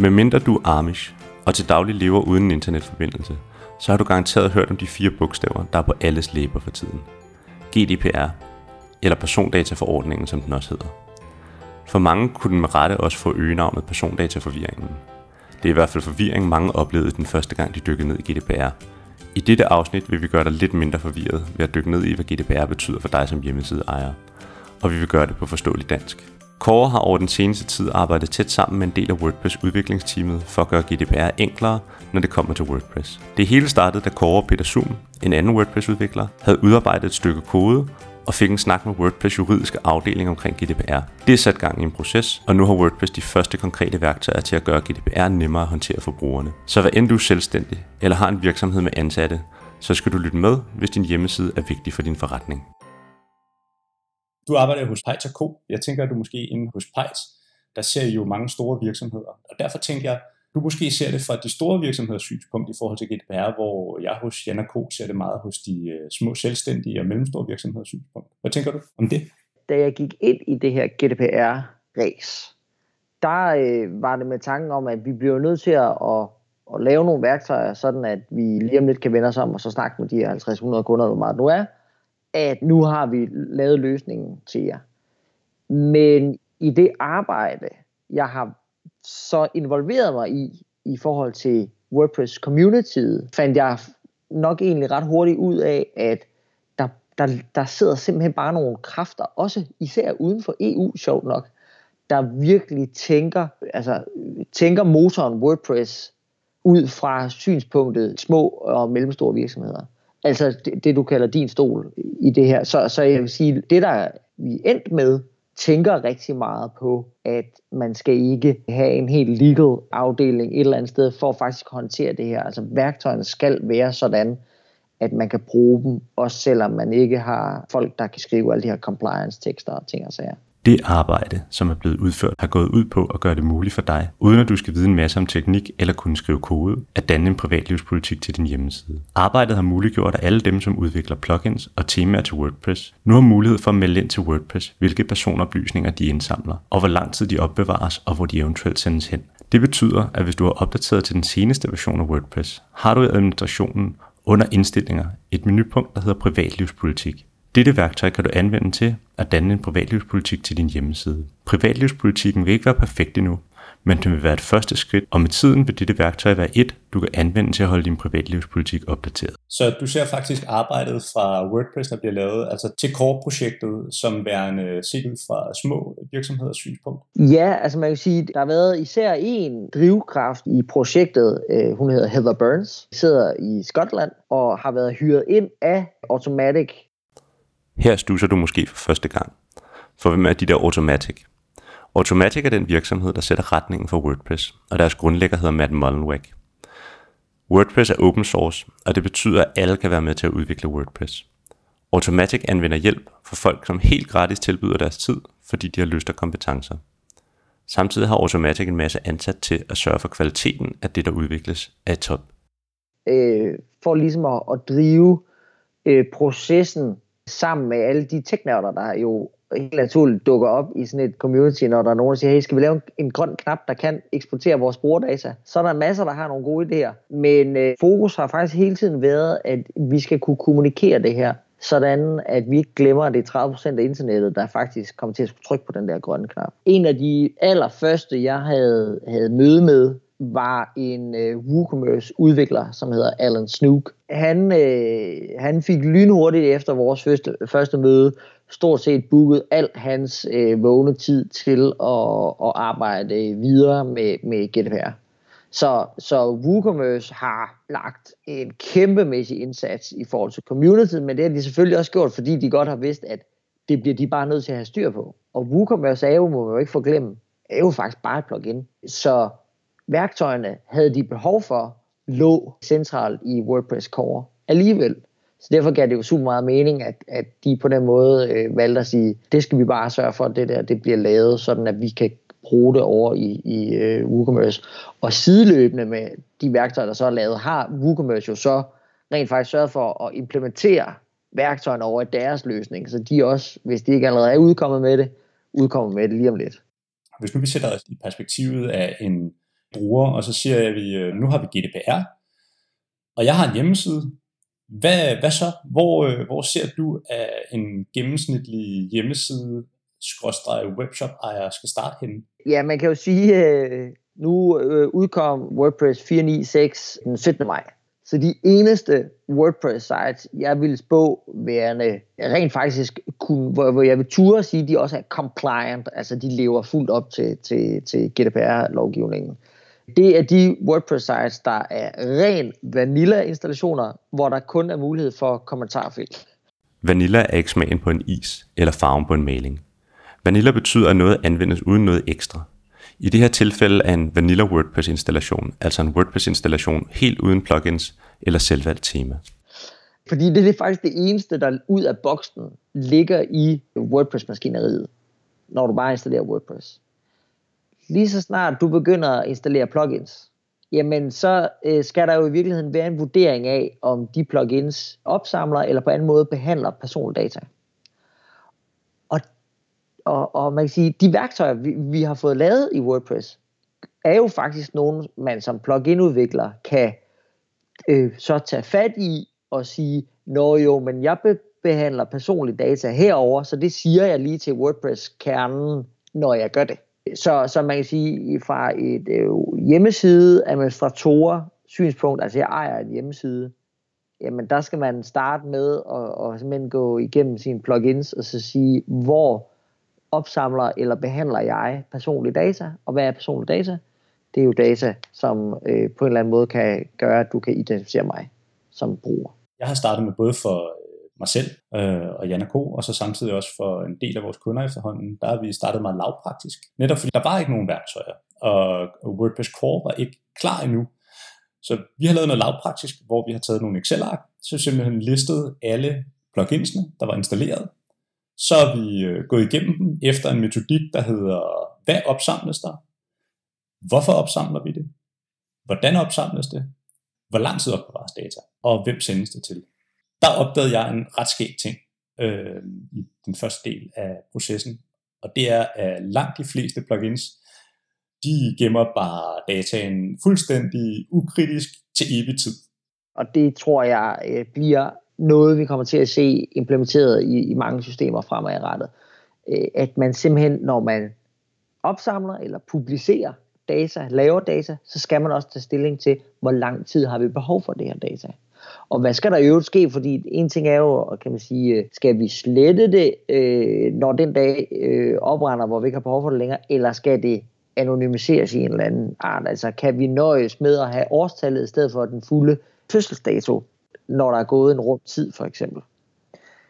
Med mindre du er Amish, og til daglig lever uden internetforbindelse, så har du garanteret hørt om de fire bogstaver, der er på alles læber for tiden. GDPR, eller persondataforordningen, som den også hedder. For mange kunne den med rette også få øgenavnet persondataforvirringen. Det er i hvert fald forvirring, mange oplevede den første gang, de dykkede ned i GDPR. I dette afsnit vil vi gøre dig lidt mindre forvirret ved at dykke ned i, hvad GDPR betyder for dig som hjemmeside ejer. Og vi vil gøre det på forståelig dansk. Kåre har over den seneste tid arbejdet tæt sammen med en del af WordPress udviklingsteamet for at gøre GDPR enklere, når det kommer til WordPress. Det hele startede, da Kåre og Peter Zoom, en anden WordPress-udvikler, havde udarbejdet et stykke kode og fik en snak med WordPress juridiske afdeling omkring GDPR. Det er sat gang i en proces, og nu har WordPress de første konkrete værktøjer til at gøre GDPR nemmere at håndtere for brugerne. Så hvad end du er selvstændig eller har en virksomhed med ansatte, så skal du lytte med, hvis din hjemmeside er vigtig for din forretning. Du arbejder hos Pejs Co. Jeg tænker, at du måske inde hos Pejs, der ser I jo mange store virksomheder. Og derfor tænker jeg, du måske ser det fra de store virksomheders synspunkt i forhold til GDPR, hvor jeg hos Jan Co. ser det meget hos de øh, små selvstændige og mellemstore virksomheders synspunkt. Hvad tænker du om det? Da jeg gik ind i det her GDPR-race, der øh, var det med tanken om, at vi bliver nødt til at, at, at lave nogle værktøjer, sådan at vi lige om lidt kan vende os om og så snakke med de 50-100 kunder, hvor meget nu er, at nu har vi lavet løsningen til jer. Men i det arbejde, jeg har så involveret mig i, i forhold til WordPress communityet, fandt jeg nok egentlig ret hurtigt ud af, at der, der, der sidder simpelthen bare nogle kræfter, også især uden for EU, sjovt nok, der virkelig tænker, altså, tænker motoren WordPress ud fra synspunktet små og mellemstore virksomheder. Altså det, det, du kalder din stol i det her. Så, så jeg vil sige, det der vi endt med, tænker rigtig meget på, at man skal ikke have en helt legal afdeling et eller andet sted for at faktisk håndtere det her. Altså værktøjerne skal være sådan, at man kan bruge dem, også selvom man ikke har folk, der kan skrive alle de her compliance-tekster og ting og sager. Det arbejde, som er blevet udført, har gået ud på at gøre det muligt for dig, uden at du skal vide en masse om teknik eller kunne skrive kode, at danne en privatlivspolitik til din hjemmeside. Arbejdet har muliggjort, at alle dem, som udvikler plugins og temaer til WordPress, nu har mulighed for at melde ind til WordPress, hvilke personoplysninger de indsamler, og hvor lang tid de opbevares og hvor de eventuelt sendes hen. Det betyder, at hvis du har opdateret til den seneste version af WordPress, har du i administrationen under indstillinger et menupunkt, der hedder privatlivspolitik. Dette værktøj kan du anvende til at danne en privatlivspolitik til din hjemmeside. Privatlivspolitikken vil ikke være perfekt endnu, men den vil være et første skridt, og med tiden vil dette værktøj være et, du kan anvende til at holde din privatlivspolitik opdateret. Så du ser faktisk arbejdet fra WordPress, der bliver lavet, altså til Core-projektet, som værende set ud fra små virksomheders synspunkt? Ja, altså man kan sige, der har været især en drivkraft i projektet, øh, hun hedder Heather Burns, sidder i Skotland og har været hyret ind af Automatic her stusser du måske for første gang. For hvem er de der Automatic? Automatic er den virksomhed, der sætter retningen for WordPress, og deres grundlægger hedder Matt Mullenweg. WordPress er open source, og det betyder, at alle kan være med til at udvikle WordPress. Automatic anvender hjælp for folk, som helt gratis tilbyder deres tid, fordi de har lyst og kompetencer. Samtidig har Automatic en masse ansat til at sørge for kvaliteten af det, der udvikles af top. Øh, for ligesom at, at drive øh, processen sammen med alle de teknørder, der jo helt naturligt dukker op i sådan et community, når der er nogen, der siger, hey, skal vi lave en, en grøn knap, der kan eksportere vores brugerdata? Så er der masser, der har nogle gode idéer. Men øh, fokus har faktisk hele tiden været, at vi skal kunne kommunikere det her, sådan at vi ikke glemmer, at det er 30% af internettet, der faktisk kommer til at skulle trykke på den der grønne knap. En af de allerførste, jeg havde, havde møde med, var en øh, WooCommerce udvikler, som hedder Alan Snook. Han, øh, han fik lynhurtigt efter vores første, første møde stort set booket al hans øh, vågne tid til at, at arbejde videre med, med GDPR. Så, så WooCommerce har lagt en kæmpemæssig indsats i forhold til community, men det har de selvfølgelig også gjort, fordi de godt har vidst, at det bliver de bare nødt til at have styr på. Og WooCommerce er jo, må man jo ikke forglemme, er jo faktisk bare et plugin. Så værktøjerne havde de behov for, lå centralt i WordPress Core alligevel. Så derfor gav det jo super meget mening, at, at de på den måde øh, valgte at sige, det skal vi bare sørge for, at det der det bliver lavet, sådan at vi kan bruge det over i, i øh, WooCommerce. Og sideløbende med de værktøjer, der så er lavet, har WooCommerce jo så rent faktisk sørget for at implementere værktøjerne over i deres løsning, så de også, hvis de ikke allerede er udkommet med det, udkommer med det lige om lidt. Hvis nu vi sætter os i perspektivet af en bruger, og så siger jeg, at vi, øh, nu har vi GDPR, og jeg har en hjemmeside. Hvad, hvad så? Hvor, øh, hvor ser du, at en gennemsnitlig hjemmeside skråstreg webshop ejer skal starte henne? Ja, man kan jo sige, øh, nu øh, udkom WordPress 4.9.6 den 17. maj. Så de eneste WordPress-sites, jeg vil spå værende rent faktisk kunne, hvor, hvor jeg vil ture at sige, at de også er compliant, altså de lever fuldt op til, til, til GDPR-lovgivningen. Det er de WordPress-sites, der er ren vanilla-installationer, hvor der kun er mulighed for kommentarfelt. Vanilla er ikke smagen på en is eller farven på en maling. Vanilla betyder, at noget anvendes uden noget ekstra. I det her tilfælde er en Vanilla WordPress installation, altså en WordPress installation helt uden plugins eller selvvalgt tema. Fordi det er faktisk det eneste, der ud af boksen ligger i WordPress-maskineriet, når du bare installerer WordPress. Lige så snart du begynder at installere plugins, jamen så øh, skal der jo i virkeligheden være en vurdering af, om de plugins opsamler eller på anden måde behandler persondata. Og, og, og man kan sige, de værktøjer, vi, vi har fået lavet i WordPress, er jo faktisk nogen, man som pluginudvikler kan øh, så tage fat i og sige, nå jo, men jeg be- behandler personlige data herover, så det siger jeg lige til WordPress-kernen, når jeg gør det. Så, så man kan sige, fra et øh, hjemmeside administratorer synspunkt, altså jeg ejer en hjemmeside, jamen der skal man starte med at, og simpelthen gå igennem sine plugins og så sige, hvor opsamler eller behandler jeg personlige data, og hvad er personlige data? Det er jo data, som øh, på en eller anden måde kan gøre, at du kan identificere mig som bruger. Jeg har startet med både for mig selv øh, og Janne Co., og så samtidig også for en del af vores kunder efterhånden, der har vi startet meget lavpraktisk. Netop fordi der var ikke nogen værktøjer, og WordPress Core var ikke klar endnu. Så vi har lavet noget lavpraktisk, hvor vi har taget nogle Excel-ark, så simpelthen listet alle pluginsene, der var installeret. Så har vi øh, gået igennem dem efter en metodik, der hedder, hvad opsamles der? Hvorfor opsamler vi det? Hvordan opsamles det? Hvor lang tid opbevares data? Og hvem sendes det til? Der opdagede jeg en ret skæg ting øh, i den første del af processen, og det er, at langt de fleste plugins, de gemmer bare dataen fuldstændig ukritisk til evig tid. Og det tror jeg øh, bliver noget, vi kommer til at se implementeret i, i mange systemer fremadrettet. Øh, at man simpelthen, når man opsamler eller publicerer data, laver data, så skal man også tage stilling til, hvor lang tid har vi behov for det her data. Og hvad skal der i øvrigt ske? Fordi en ting er jo, kan man sige, øh, skal vi slette det, øh, når den dag øh, oprænder, hvor vi ikke har behov for det længere, eller skal det anonymiseres i en eller anden art? Altså kan vi nøjes med at have årstallet i stedet for den fulde fødselsdato, når der er gået en rum tid for eksempel?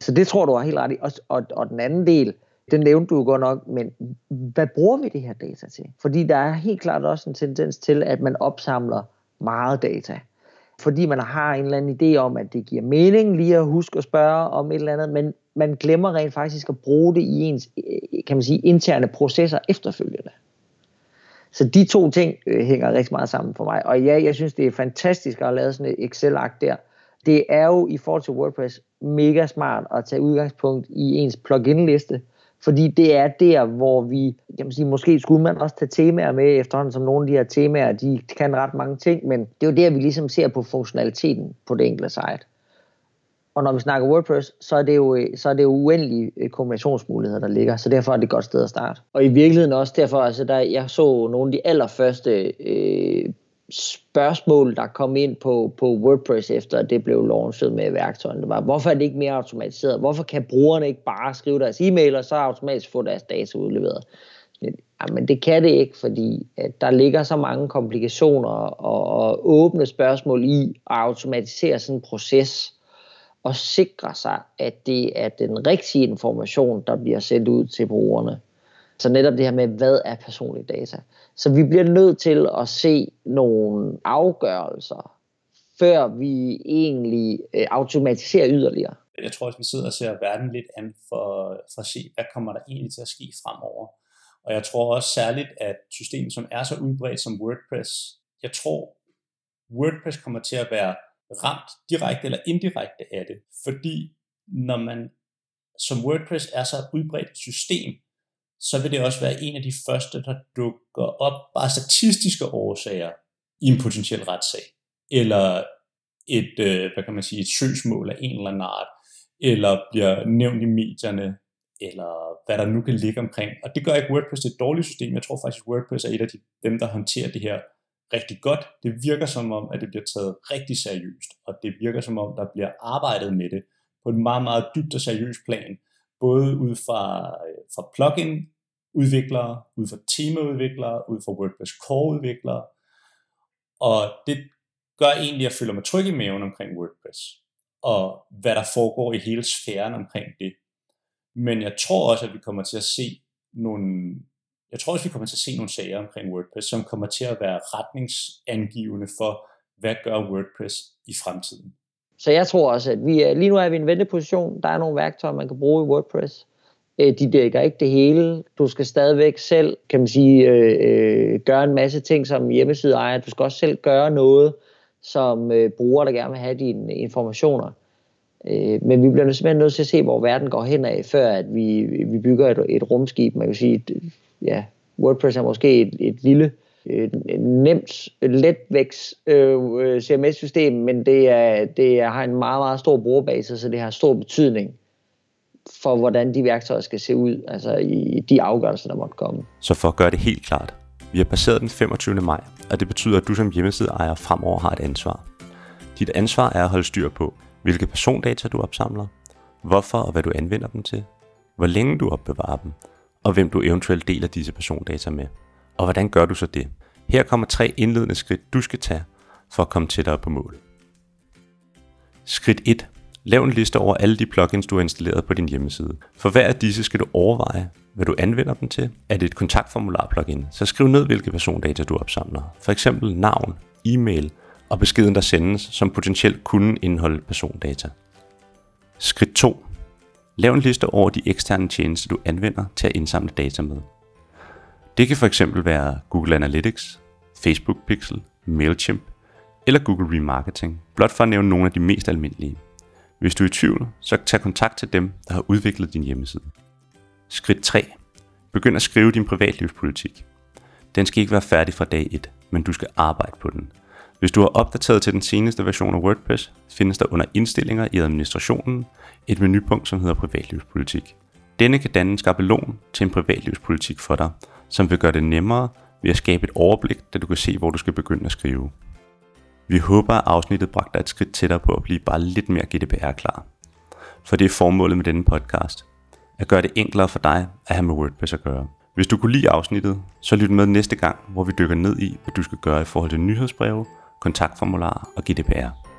Så det tror du er helt ret i. Og, og, og den anden del, den nævnte du godt nok, men hvad bruger vi det her data til? Fordi der er helt klart også en tendens til, at man opsamler meget data fordi man har en eller anden idé om, at det giver mening lige at huske at spørge om et eller andet, men man glemmer rent faktisk at bruge det i ens øh, kan man sige, interne processer efterfølgende. Så de to ting øh, hænger rigtig meget sammen for mig. Og ja, jeg synes, det er fantastisk at have lavet sådan et Excel-akt der. Det er jo i forhold til WordPress mega smart at tage udgangspunkt i ens plugin-liste, fordi det er der, hvor vi, kan sige, måske skulle man også tage temaer med efterhånden, som nogle af de her temaer, de kan ret mange ting, men det er jo der, vi ligesom ser på funktionaliteten på det enkelte site. Og når vi snakker WordPress, så er det jo, øh, så er det jo uendelige øh, kombinationsmuligheder, der ligger, så derfor er det et godt sted at starte. Og i virkeligheden også derfor, altså der, jeg så nogle af de allerførste øh, spørgsmål, der kom ind på, på WordPress efter at det blev launchet med værktøjerne, det var, hvorfor er det ikke mere automatiseret? Hvorfor kan brugerne ikke bare skrive deres e-mail, og så automatisk få deres data udleveret? Jamen ah, det kan det ikke, fordi at der ligger så mange komplikationer og, og åbne spørgsmål i at automatisere sådan en proces og sikre sig, at det er den rigtige information, der bliver sendt ud til brugerne. Så netop det her med, hvad er personlige data? Så vi bliver nødt til at se nogle afgørelser, før vi egentlig øh, automatiserer yderligere. Jeg tror, at vi sidder og ser verden lidt an for, for at se, hvad kommer der egentlig til at ske fremover. Og jeg tror også særligt, at systemet, som er så udbredt som WordPress, jeg tror, WordPress kommer til at være ramt direkte eller indirekte af det. Fordi når man som WordPress er så udbredt system, så vil det også være en af de første, der dukker op bare statistiske årsager i en potentiel retssag. Eller et, øh, hvad kan man sige, et søgsmål af en eller anden art, eller bliver nævnt i medierne, eller hvad der nu kan ligge omkring. Og det gør ikke WordPress til et dårligt system. Jeg tror faktisk, at WordPress er et af de, dem, der håndterer det her rigtig godt. Det virker som om, at det bliver taget rigtig seriøst, og det virker som om, der bliver arbejdet med det på en meget, meget dybt og seriøs plan, både ud fra, øh, fra plugin udviklere, ud fra temaudviklere, ud fra WordPress core udviklere, og det gør egentlig, at jeg føler mig tryg i maven omkring WordPress, og hvad der foregår i hele sfæren omkring det. Men jeg tror også, at vi kommer til at se nogle, jeg tror også, vi kommer til at se nogle sager omkring WordPress, som kommer til at være retningsangivende for, hvad gør WordPress i fremtiden. Så jeg tror også, at vi er, lige nu er vi i en venteposition. Der er nogle værktøjer, man kan bruge i WordPress. Øh, de dækker ikke det hele. Du skal stadigvæk selv, kan man sige, øh, øh gøre en masse ting som hjemmeside ejer. Du skal også selv gøre noget, som øh, bruger, der gerne vil have dine informationer. Øh, men vi bliver simpelthen nødt til at se, hvor verden går hen af, før at vi, vi bygger et, et rumskib. Man kan sige, ja, WordPress er måske et, et lille, et, nemt, letvækst øh, øh CMS-system, men det, er, det har en meget, meget stor brugerbase, så det har stor betydning for, hvordan de værktøjer skal se ud, altså i de afgørelser, der måtte komme. Så for at gøre det helt klart, vi har passeret den 25. maj, og det betyder, at du som hjemmesideejer fremover har et ansvar. Dit ansvar er at holde styr på, hvilke persondata du opsamler, hvorfor og hvad du anvender dem til, hvor længe du opbevarer dem, og hvem du eventuelt deler disse persondata med. Og hvordan gør du så det? Her kommer tre indledende skridt, du skal tage for at komme tættere på mål. Skridt 1. Lav en liste over alle de plugins, du har installeret på din hjemmeside. For hver af disse skal du overveje, hvad du anvender dem til. Er det et kontaktformular-plugin, så skriv ned, hvilke persondata du opsamler. For eksempel navn, e-mail og beskeden, der sendes, som potentielt kunne indeholde persondata. Skridt 2. Lav en liste over de eksterne tjenester, du anvender til at indsamle data med. Det kan fx være Google Analytics, Facebook Pixel, MailChimp eller Google Remarketing, blot for at nævne nogle af de mest almindelige. Hvis du er i tvivl, så tag kontakt til dem, der har udviklet din hjemmeside. Skridt 3. Begynd at skrive din privatlivspolitik. Den skal ikke være færdig fra dag 1, men du skal arbejde på den. Hvis du har opdateret til den seneste version af WordPress, findes der under indstillinger i administrationen et menupunkt, som hedder privatlivspolitik. Denne kan danne en skabelon til en privatlivspolitik for dig, som vil gøre det nemmere ved at skabe et overblik, da du kan se, hvor du skal begynde at skrive. Vi håber, at afsnittet bragte dig et skridt tættere på at blive bare lidt mere GDPR-klar. For det er formålet med denne podcast. At gøre det enklere for dig at have med WordPress at gøre. Hvis du kunne lide afsnittet, så lyt med næste gang, hvor vi dykker ned i, hvad du skal gøre i forhold til nyhedsbreve, kontaktformularer og GDPR.